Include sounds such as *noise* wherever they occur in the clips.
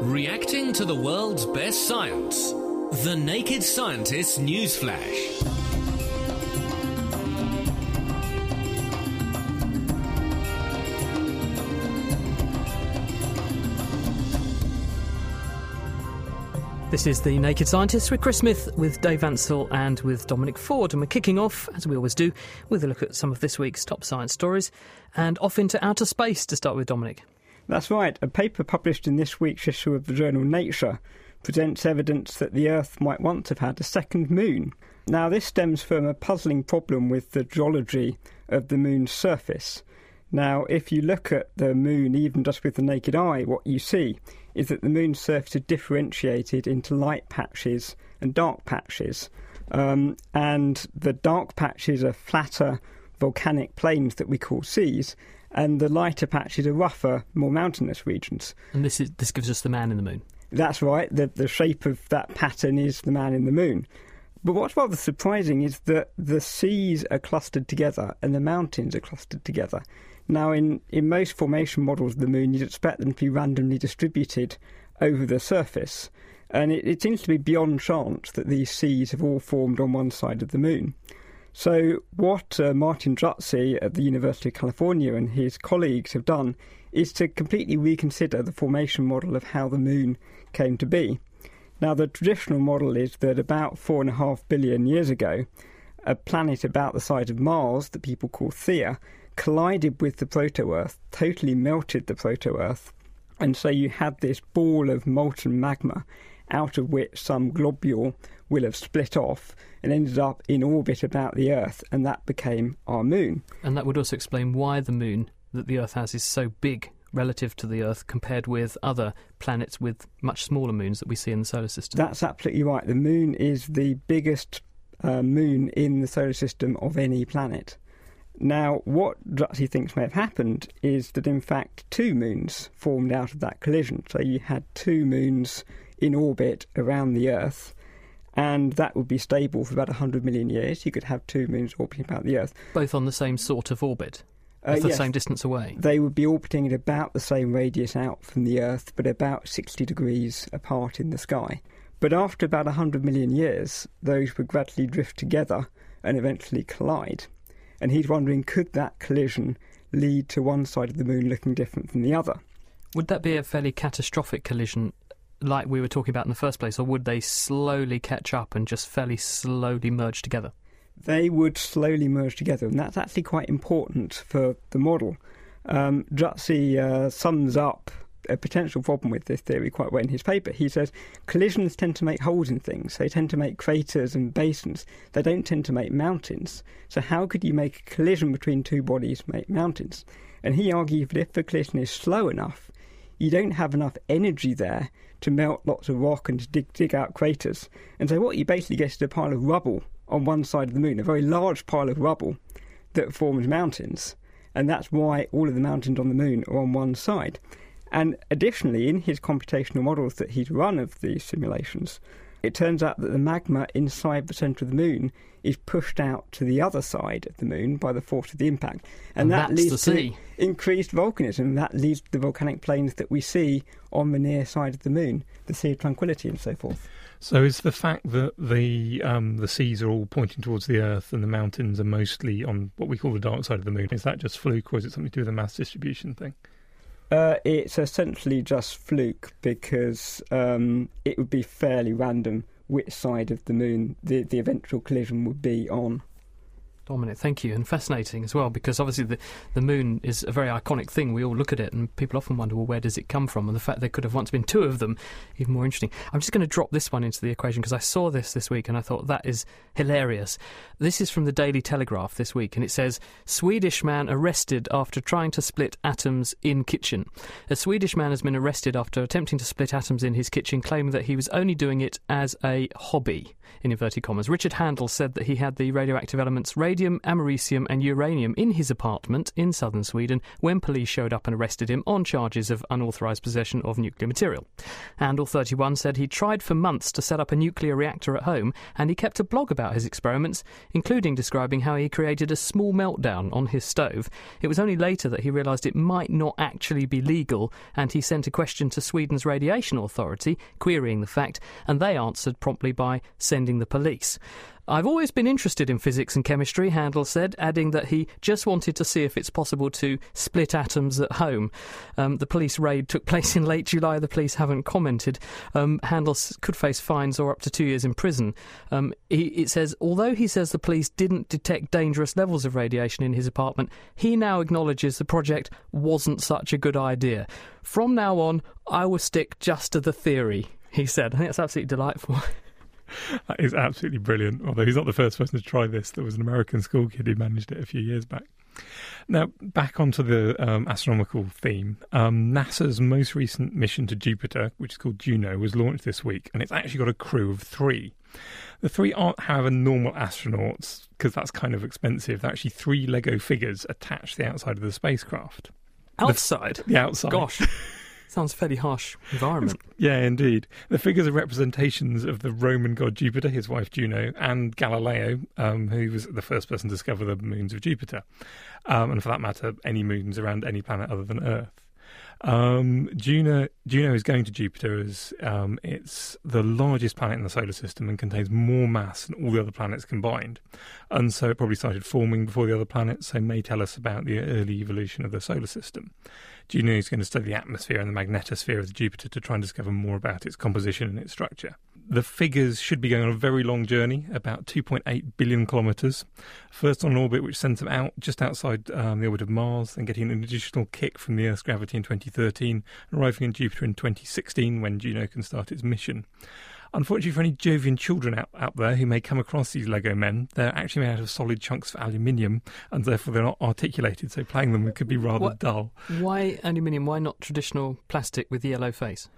Reacting to the world's best science. The Naked Scientist Newsflash. This is The Naked Scientist with Chris Smith, with Dave Ansell, and with Dominic Ford. And we're kicking off, as we always do, with a look at some of this week's top science stories and off into outer space to start with, Dominic. That's right. A paper published in this week's issue of the journal Nature presents evidence that the Earth might once have had a second moon. Now, this stems from a puzzling problem with the geology of the moon's surface. Now, if you look at the moon, even just with the naked eye, what you see is that the moon's surface is differentiated into light patches and dark patches. Um, and the dark patches are flatter volcanic plains that we call seas, and the lighter patches are rougher, more mountainous regions. And this is this gives us the man in the moon. That's right. The the shape of that pattern is the man in the moon. But what's rather surprising is that the seas are clustered together and the mountains are clustered together. Now, in, in most formation models of the moon, you'd expect them to be randomly distributed over the surface. And it, it seems to be beyond chance that these seas have all formed on one side of the moon. So, what uh, Martin Jutzi at the University of California and his colleagues have done is to completely reconsider the formation model of how the moon came to be. Now, the traditional model is that about four and a half billion years ago, a planet about the size of Mars that people call Theia collided with the proto Earth, totally melted the proto Earth, and so you had this ball of molten magma out of which some globule will have split off and ended up in orbit about the Earth, and that became our moon. And that would also explain why the moon that the Earth has is so big relative to the Earth compared with other planets with much smaller moons that we see in the solar system. That's absolutely right. The moon is the biggest uh, moon in the solar system of any planet. Now, what Jutzi thinks may have happened is that in fact two moons formed out of that collision. So you had two moons in orbit around the Earth, and that would be stable for about 100 million years. You could have two moons orbiting about the Earth. Both on the same sort of orbit? Uh, the yes, same distance away? They would be orbiting at about the same radius out from the Earth, but about 60 degrees apart in the sky. But after about 100 million years, those would gradually drift together and eventually collide and he's wondering could that collision lead to one side of the moon looking different from the other? Would that be a fairly catastrophic collision, like we were talking about in the first place, or would they slowly catch up and just fairly slowly merge together? They would slowly merge together, and that's actually quite important for the model. Um, Jutzi uh, sums up a potential problem with this theory quite well in his paper. He says collisions tend to make holes in things. They tend to make craters and basins. They don't tend to make mountains. So how could you make a collision between two bodies make mountains? And he argued that if the collision is slow enough, you don't have enough energy there to melt lots of rock and to dig, dig out craters. And so what you basically get is a pile of rubble on one side of the moon, a very large pile of rubble that forms mountains. And that's why all of the mountains on the moon are on one side. And additionally, in his computational models that he's run of these simulations, it turns out that the magma inside the centre of the moon is pushed out to the other side of the moon by the force of the impact. And, and that leads to increased volcanism. That leads to the volcanic plains that we see on the near side of the moon, the Sea of Tranquility and so forth. So is the fact that the um, the seas are all pointing towards the Earth and the mountains are mostly on what we call the dark side of the moon, is that just fluke or is it something to do with the mass distribution thing? Uh, it's essentially just fluke because um, it would be fairly random which side of the moon the, the eventual collision would be on. Dominic, thank you, and fascinating as well because obviously the the moon is a very iconic thing. We all look at it, and people often wonder, well, where does it come from? And the fact there could have once been two of them, even more interesting. I'm just going to drop this one into the equation because I saw this this week and I thought that is hilarious. This is from the Daily Telegraph this week, and it says Swedish man arrested after trying to split atoms in kitchen. A Swedish man has been arrested after attempting to split atoms in his kitchen, claiming that he was only doing it as a hobby. In inverted commas, Richard Handl said that he had the radioactive elements radium, americium, and uranium in his apartment in southern Sweden when police showed up and arrested him on charges of unauthorised possession of nuclear material. Handl, 31, said he tried for months to set up a nuclear reactor at home and he kept a blog about his experiments, including describing how he created a small meltdown on his stove. It was only later that he realised it might not actually be legal and he sent a question to Sweden's radiation authority querying the fact, and they answered promptly by sending the police. I've always been interested in physics and chemistry, Handl said, adding that he just wanted to see if it's possible to split atoms at home. Um, the police raid took place in late July. The police haven't commented. Um, Handl could face fines or up to two years in prison. Um, he, it says, although he says the police didn't detect dangerous levels of radiation in his apartment, he now acknowledges the project wasn't such a good idea. From now on, I will stick just to the theory, he said. I think that's absolutely delightful. *laughs* *laughs* that is absolutely brilliant. Although he's not the first person to try this. There was an American school kid who managed it a few years back. Now, back onto the um, astronomical theme. Um, NASA's most recent mission to Jupiter, which is called Juno, was launched this week, and it's actually got a crew of three. The three aren't, however, normal astronauts, because that's kind of expensive. They're actually three Lego figures attached to the outside of the spacecraft. Outside? The, the outside. Gosh. *laughs* Sounds fairly harsh environment. yeah, indeed. The figures are representations of the Roman god Jupiter, his wife Juno, and Galileo, um, who was the first person to discover the moons of Jupiter, um, and for that matter, any moons around any planet other than Earth. Um, Juno, Juno is going to Jupiter as um, it's the largest planet in the solar system and contains more mass than all the other planets combined. And so it probably started forming before the other planets, so may tell us about the early evolution of the solar system. Juno is going to study the atmosphere and the magnetosphere of Jupiter to try and discover more about its composition and its structure. The figures should be going on a very long journey, about 2.8 billion kilometres. First on orbit which sends them out just outside um, the orbit of Mars, then getting an additional kick from the Earth's gravity in 2013, arriving in Jupiter in 2016 when Juno can start its mission. Unfortunately, for any Jovian children out, out there who may come across these Lego men, they're actually made out of solid chunks of aluminium and therefore they're not articulated, so playing them could be rather what, dull. Why aluminium? Why not traditional plastic with the yellow face?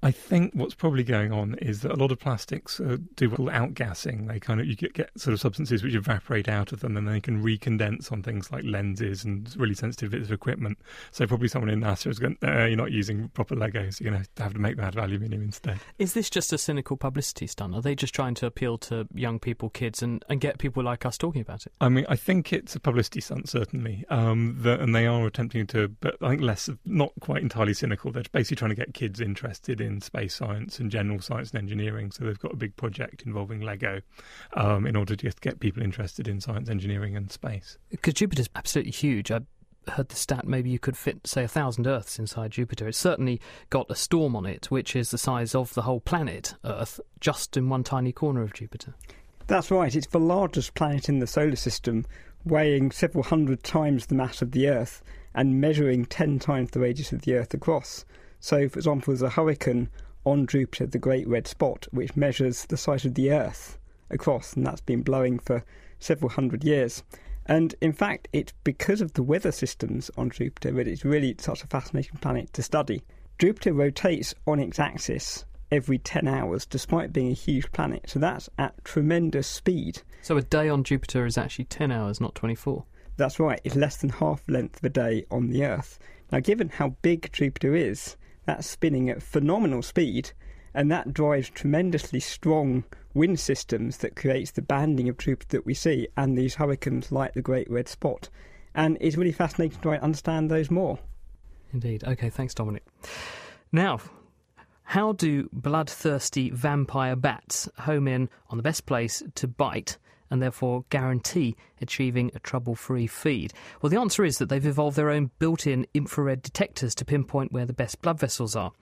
I think what's probably going on is that a lot of plastics uh, do what outgassing. They kind of you get, get, sort of substances which evaporate out of them, and they can recondense on things like lenses and really sensitive bits of equipment. So probably someone in NASA is going, uh, "You're not using proper Legos. You're going to have to make that out of aluminium instead." Is this just a cynical publicity stunt? Are they just trying to appeal to young people, kids, and, and get people like us talking about it? I mean, I think it's a publicity stunt certainly, um, the, and they are attempting to, but I think less, not quite entirely cynical. They're basically trying to get kids interested in in space science and general science and engineering. So they've got a big project involving Lego um, in order to just get people interested in science, engineering, and space. Because Jupiter's absolutely huge. I heard the stat maybe you could fit, say, a thousand Earths inside Jupiter. It's certainly got a storm on it, which is the size of the whole planet Earth, just in one tiny corner of Jupiter. That's right. It's the largest planet in the solar system, weighing several hundred times the mass of the Earth and measuring ten times the radius of the Earth across. So, for example, there's a hurricane on Jupiter, the Great Red Spot, which measures the size of the Earth across, and that's been blowing for several hundred years. And in fact, it's because of the weather systems on Jupiter that it's really such a fascinating planet to study. Jupiter rotates on its axis every 10 hours, despite being a huge planet. So that's at tremendous speed. So a day on Jupiter is actually 10 hours, not 24. That's right, it's less than half the length of a day on the Earth. Now, given how big Jupiter is, that's spinning at phenomenal speed, and that drives tremendously strong wind systems that creates the banding of Jupiter that we see, and these hurricanes like the Great Red Spot. And it's really fascinating to try and understand those more. Indeed. Okay, thanks, Dominic. Now, how do bloodthirsty vampire bats home in on the best place to bite and therefore guarantee achieving a trouble free feed? Well, the answer is that they've evolved their own built in infrared detectors to pinpoint where the best blood vessels are.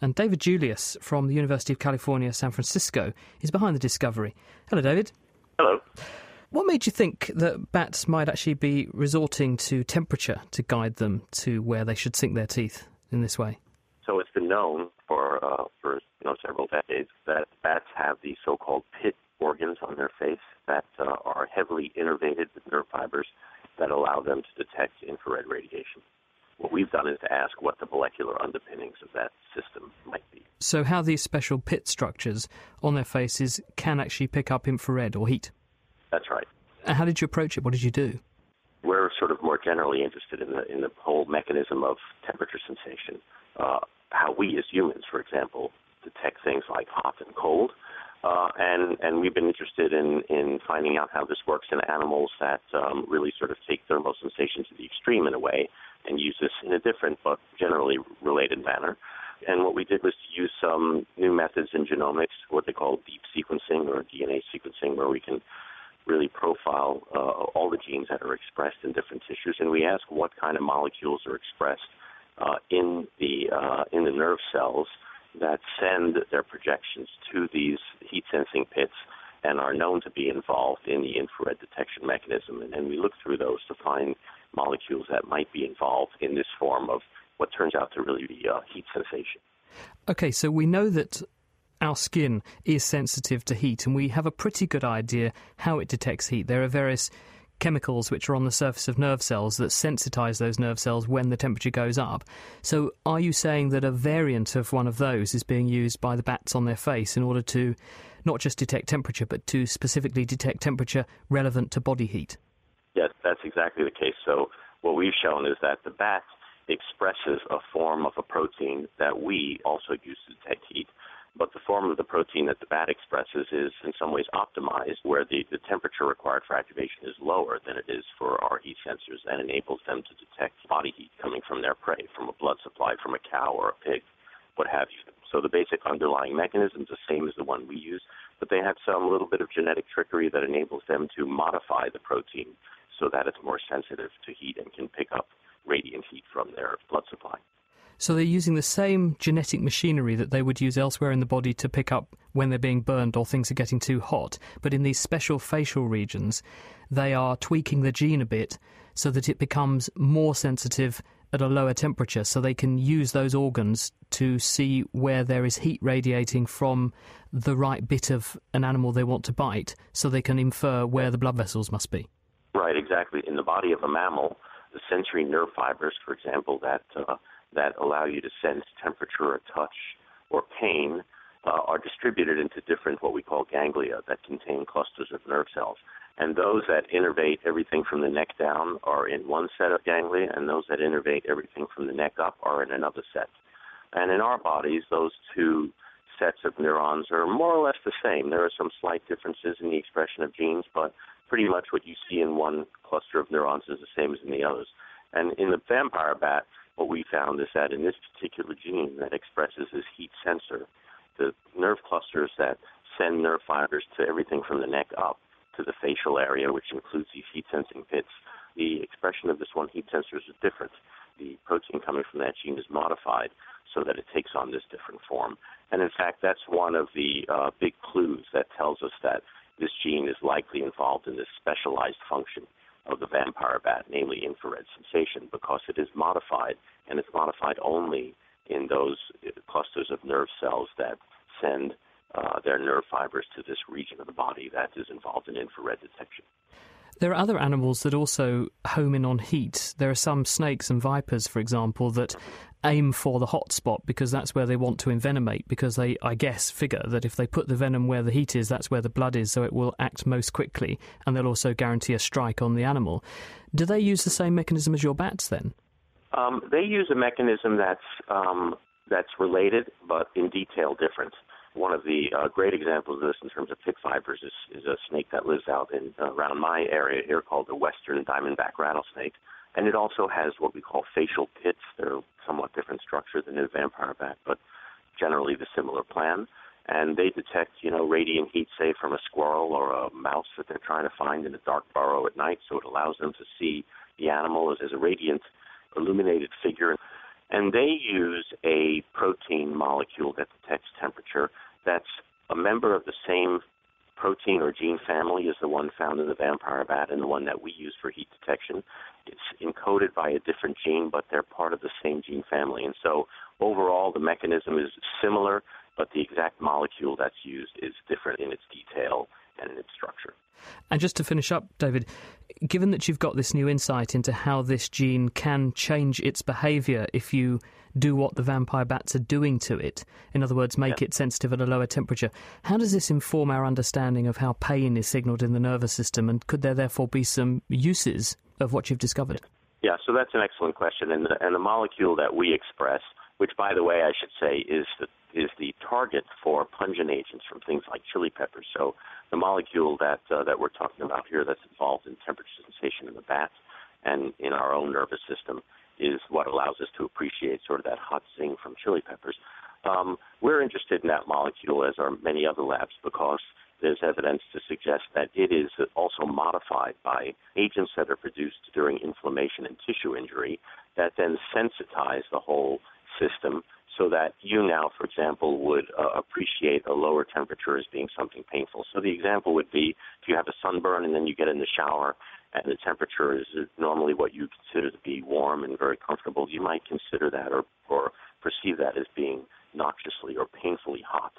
And David Julius from the University of California, San Francisco, is behind the discovery. Hello, David. Hello. What made you think that bats might actually be resorting to temperature to guide them to where they should sink their teeth in this way? So it's been known for uh, for you know several decades that bats have these so-called pit organs on their face that uh, are heavily innervated with nerve fibers that allow them to detect infrared radiation. What we've done is to ask what the molecular underpinnings of that system might be. So, how these special pit structures on their faces can actually pick up infrared or heat? That's right. How did you approach it? What did you do? We're sort of more generally interested in the in the whole mechanism of temperature sensation. Uh, how we as humans, for example, detect things like hot and cold. Uh, and and we've been interested in in finding out how this works in animals that um, really sort of take thermal sensation to the extreme in a way and use this in a different but generally related manner. And what we did was to use some new methods in genomics, what they call deep sequencing or DNA sequencing, where we can really profile uh, all the genes that are expressed in different tissues, and we ask what kind of molecules are expressed uh, in the uh, in the nerve cells that send their projections to these heat sensing pits and are known to be involved in the infrared detection mechanism. And, and we look through those to find molecules that might be involved in this form of what turns out to really be uh, heat sensation. Okay, so we know that our skin is sensitive to heat, and we have a pretty good idea how it detects heat. There are various chemicals which are on the surface of nerve cells that sensitize those nerve cells when the temperature goes up. So, are you saying that a variant of one of those is being used by the bats on their face in order to not just detect temperature, but to specifically detect temperature relevant to body heat? Yes, that's exactly the case. So, what we've shown is that the bat expresses a form of a protein that we also use to detect heat but the form of the protein that the bat expresses is in some ways optimized, where the, the temperature required for activation is lower than it is for our heat sensors and enables them to detect body heat coming from their prey, from a blood supply from a cow or a pig, what have you. So the basic underlying mechanism is the same as the one we use, but they have some little bit of genetic trickery that enables them to modify the protein so that it's more sensitive to heat and can pick up radiant heat from their blood supply. So they're using the same genetic machinery that they would use elsewhere in the body to pick up when they're being burned or things are getting too hot. But in these special facial regions, they are tweaking the gene a bit so that it becomes more sensitive at a lower temperature so they can use those organs to see where there is heat radiating from the right bit of an animal they want to bite so they can infer where the blood vessels must be. Right, exactly. In the body of a mammal, the sensory nerve fibers, for example, that uh, that allow you to sense temperature or touch or pain uh, are distributed into different what we call ganglia that contain clusters of nerve cells. And those that innervate everything from the neck down are in one set of ganglia, and those that innervate everything from the neck up are in another set. And in our bodies, those two sets of neurons are more or less the same. There are some slight differences in the expression of genes, but pretty much what you see in one cluster of neurons is the same as in the others. And in the vampire bat, what we found is that in this particular gene that expresses this heat sensor, the nerve clusters that send nerve fibers to everything from the neck up to the facial area, which includes these heat sensing pits, the expression of this one heat sensor is different. The protein coming from that gene is modified so that it takes on this different form. And in fact, that's one of the uh, big clues that tells us that this gene is likely involved in this specialized function of the vampire bat, namely infrared sensation, because it is modified, and it's modified only in those clusters of nerve cells that send uh, their nerve fibers to this region of the body that is involved in infrared detection. There are other animals that also home in on heat. There are some snakes and vipers, for example, that aim for the hot spot because that's where they want to envenomate. Because they, I guess, figure that if they put the venom where the heat is, that's where the blood is, so it will act most quickly, and they'll also guarantee a strike on the animal. Do they use the same mechanism as your bats then? Um, they use a mechanism that's um, that's related, but in detail different. One of the uh, great examples of this in terms of pit fibers is, is a snake that lives out in uh, around my area here called the western diamondback rattlesnake. And it also has what we call facial pits. They're somewhat different structure than a vampire bat, but generally the similar plan. And they detect, you know, radiant heat, say, from a squirrel or a mouse that they're trying to find in a dark burrow at night. So it allows them to see the animal as, as a radiant, illuminated figure. And they use a protein molecule that detects temperature that's a member of the same protein or gene family is the one found in the vampire bat and the one that we use for heat detection. It's encoded by a different gene, but they're part of the same gene family. And so overall, the mechanism is similar, but the exact molecule that's used is different in its detail and in its structure. And just to finish up, David, given that you've got this new insight into how this gene can change its behaviour if you do what the vampire bats are doing to it. In other words, make Yeah. it sensitive at a lower temperature. How does this inform our understanding of how pain is signalled in the nervous system, and could there therefore be some uses of what you've discovered? Yeah, so that's an excellent question, and the, and the molecule that we express, which by the way I should say is the is the target for pungent agents from things like chili peppers. So the molecule that uh, that we're talking about here, that's involved in temperature sensation in the bats and in our own nervous system, is what allows us to appreciate sort of that hot zing from chili peppers. Um, we're interested in that molecule, as are many other labs, because there's evidence to suggest that it is also modified by agents that are produced during inflammation and tissue injury that then sensitize the whole system so that you now, for example, would uh, appreciate a lower temperature as being something painful. So the example would be if you have a sunburn and then you get in the shower and the temperature is normally what you consider to be warm and very comfortable, you might consider that or, or perceive that as being noxiously or painfully hot.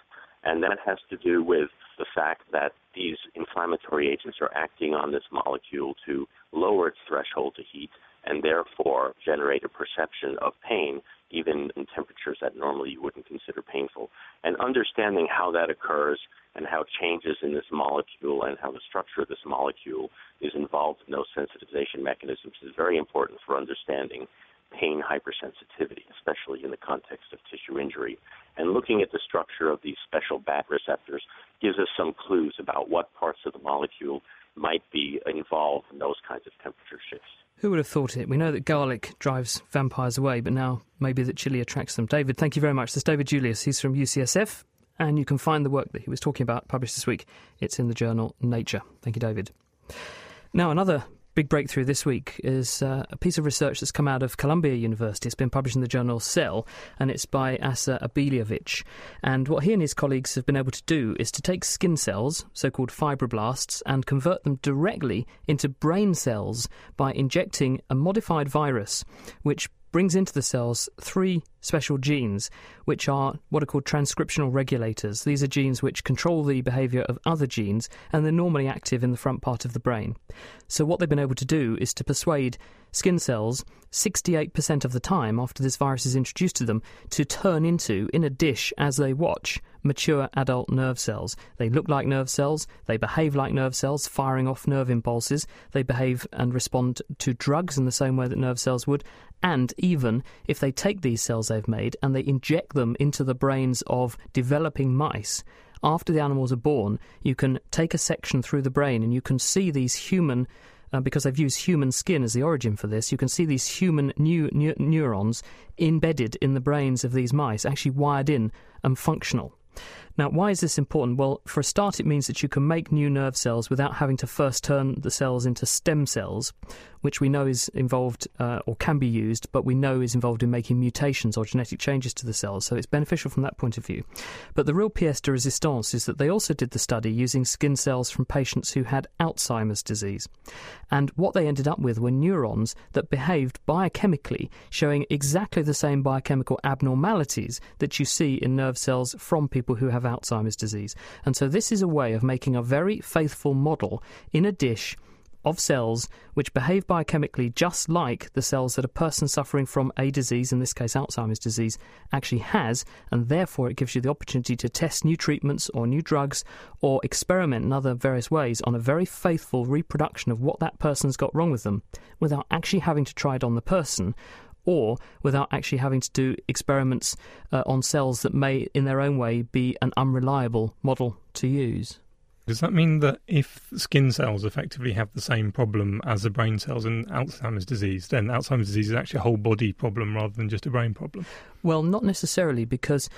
And that has to do with the fact that these inflammatory agents are acting on this molecule to lower its threshold to heat and therefore generate a perception of pain even in temperatures that normally you wouldn't consider painful. And understanding how that occurs and how changes in this molecule and how the structure of this molecule is involved in those sensitization mechanisms is very important for understanding pain hypersensitivity, especially in the context of tissue injury. And looking at the structure of these special BAT receptors gives us some clues about what parts of the molecule might be involved in those kinds of temperature shifts. Who would have thought it? We know that garlic drives vampires away, but now maybe that chili attracts them. David, thank you very much. This is David Julius. He's from UCSF, and you can find the work that he was talking about published this week. It's in the journal Nature. Thank you, David. Now, another big breakthrough this week is uh, a piece of research that's come out of Columbia University. It's been published in the journal Cell, and it's by Asa Abeliovich. And what he and his colleagues have been able to do is to take skin cells, so called fibroblasts, and convert them directly into brain cells by injecting a modified virus, which brings into the cells three special genes, which are what are called transcriptional regulators. These are genes which control the behaviour of other genes, and they're normally active in the front part of the brain. So, what they've been able to do is to persuade skin cells 68% of the time after this virus is introduced to them to turn into, in a dish as they watch, mature adult nerve cells. They look like nerve cells, they behave like nerve cells, firing off nerve impulses, they behave and respond to drugs in the same way that nerve cells would, and even if they take these cells they've made and they inject them into the brains of developing mice, after the animals are born, you can take a section through the brain and you can see these human uh, because they've used human skin as the origin for this, you can see these human new, neu- neurons embedded in the brains of these mice, actually wired in and functional. Now, why is this important? Well, for a start, it means that you can make new nerve cells without having to first turn the cells into stem cells, which we know is involved uh, or can be used, but we know is involved in making mutations or genetic changes to the cells. So it's beneficial from that point of view. But the real pièce de résistance is that they also did the study using skin cells from patients who had Alzheimer's disease. And what they ended up with were neurons that behaved biochemically, showing exactly the same biochemical abnormalities that you see in nerve cells from people who have Alzheimer's disease. And so this is a way of making a very faithful model in a dish of cells which behave biochemically just like the cells that a person suffering from a disease, in this case Alzheimer's disease, actually has, and therefore it gives you the opportunity to test new treatments or new drugs or experiment in other various ways on a very faithful reproduction of what that person's got wrong with them without actually having to try it on the person or without actually having to do experiments uh, on cells that may, in their own way, be an unreliable model to use. Does that mean that if skin cells effectively have the same problem as the brain cells in Alzheimer's disease, then Alzheimer's disease is actually a whole body problem rather than just a brain problem? Well, not necessarily, because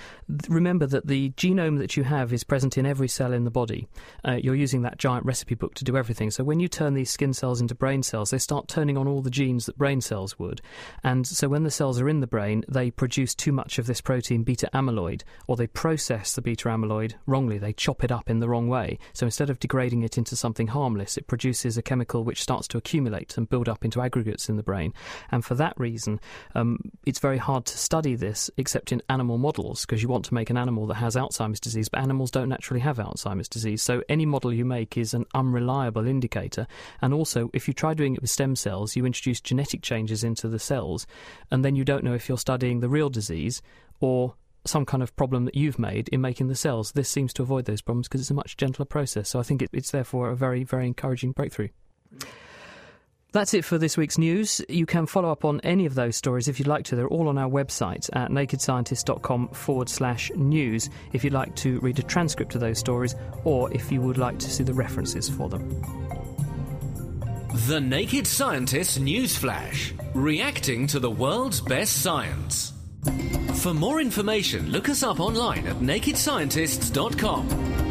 remember that the genome that you have is present in every cell in the body. Uh, you're using that giant recipe book to do everything. So when you turn these skin cells into brain cells, they start turning on all the genes that brain cells would. And so when the cells are in the brain, they produce too much of this protein beta amyloid, or they process the beta amyloid wrongly. They chop it up in the wrong way. So instead of degrading it into something harmless, it produces a chemical which starts to accumulate and build up into aggregates in the brain. And for that reason, um, it's very hard to study this process except in animal models because you want to make an animal that has Alzheimer's disease, but animals don't naturally have Alzheimer's disease. So any model you make is an unreliable indicator. And also, if you try doing it with stem cells, you introduce genetic changes into the cells, and then you don't know if you're studying the real disease or some kind of problem that you've made in making the cells. This seems to avoid those problems because it's a much gentler process. So I think it, it's therefore a very, very encouraging breakthrough. That's it for this week's news. You can follow up on any of those stories if you'd like to. They're all on our website at nakedscientist.com forward slash news if you'd like to read a transcript of those stories or if you would like to see the references for them. The Naked Scientist News Flash, reacting to the world's best science. For more information, look us up online at nakedscientists.com.